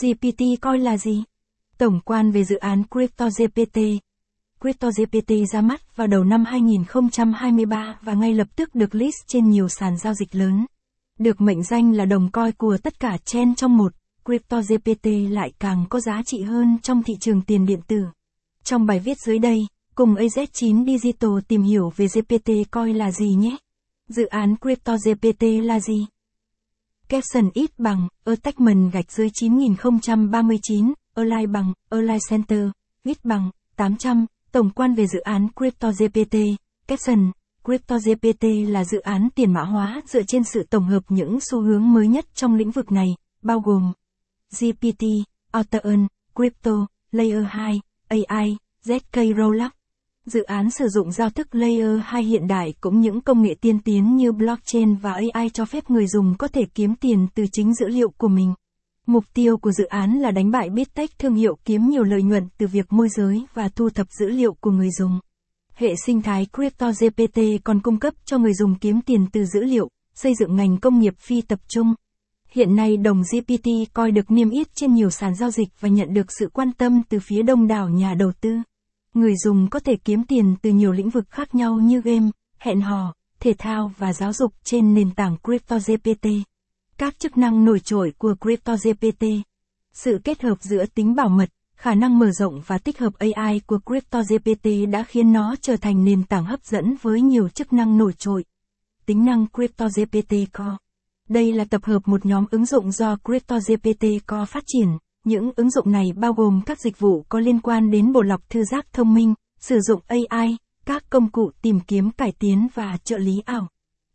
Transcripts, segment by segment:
GPT coi là gì? Tổng quan về dự án CryptoGPT. CryptoGPT ra mắt vào đầu năm 2023 và ngay lập tức được list trên nhiều sàn giao dịch lớn. Được mệnh danh là đồng coi của tất cả chain trong một, CryptoGPT lại càng có giá trị hơn trong thị trường tiền điện tử. Trong bài viết dưới đây, cùng AZ9 Digital tìm hiểu về GPT coi là gì nhé. Dự án CryptoGPT là gì? Caption ít bằng, attachment gạch dưới 9039, align bằng, align center, ít bằng, 800, tổng quan về dự án CryptoGPT, caption, CryptoGPT là dự án tiền mã hóa dựa trên sự tổng hợp những xu hướng mới nhất trong lĩnh vực này, bao gồm GPT, Autheon, Crypto, Layer 2, AI, ZK Rollup. Dự án sử dụng giao thức Layer 2 hiện đại cũng những công nghệ tiên tiến như blockchain và AI cho phép người dùng có thể kiếm tiền từ chính dữ liệu của mình. Mục tiêu của dự án là đánh bại Bittech thương hiệu kiếm nhiều lợi nhuận từ việc môi giới và thu thập dữ liệu của người dùng. Hệ sinh thái CryptoGPT còn cung cấp cho người dùng kiếm tiền từ dữ liệu, xây dựng ngành công nghiệp phi tập trung. Hiện nay đồng GPT coi được niêm yết trên nhiều sàn giao dịch và nhận được sự quan tâm từ phía đông đảo nhà đầu tư. Người dùng có thể kiếm tiền từ nhiều lĩnh vực khác nhau như game, hẹn hò, thể thao và giáo dục trên nền tảng CryptoGPT. Các chức năng nổi trội của CryptoGPT. Sự kết hợp giữa tính bảo mật, khả năng mở rộng và tích hợp AI của CryptoGPT đã khiến nó trở thành nền tảng hấp dẫn với nhiều chức năng nổi trội. Tính năng CryptoGPT Core Đây là tập hợp một nhóm ứng dụng do CryptoGPT Core phát triển. Những ứng dụng này bao gồm các dịch vụ có liên quan đến bộ lọc thư giác thông minh, sử dụng AI, các công cụ tìm kiếm cải tiến và trợ lý ảo.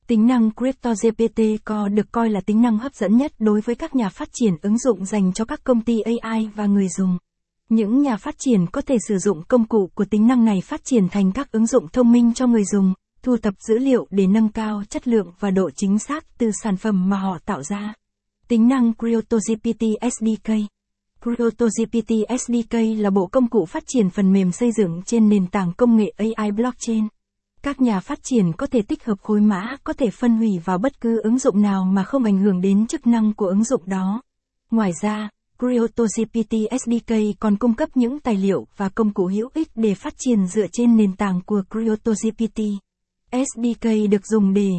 Tính năng CryptoGPT Core được coi là tính năng hấp dẫn nhất đối với các nhà phát triển ứng dụng dành cho các công ty AI và người dùng. Những nhà phát triển có thể sử dụng công cụ của tính năng này phát triển thành các ứng dụng thông minh cho người dùng, thu thập dữ liệu để nâng cao chất lượng và độ chính xác từ sản phẩm mà họ tạo ra. Tính năng CryptoGPT SDK ProtoGPT SDK là bộ công cụ phát triển phần mềm xây dựng trên nền tảng công nghệ AI blockchain. Các nhà phát triển có thể tích hợp khối mã có thể phân hủy vào bất cứ ứng dụng nào mà không ảnh hưởng đến chức năng của ứng dụng đó. Ngoài ra, CryptoGPT SDK còn cung cấp những tài liệu và công cụ hữu ích để phát triển dựa trên nền tảng của CryptoGPT. SDK được dùng để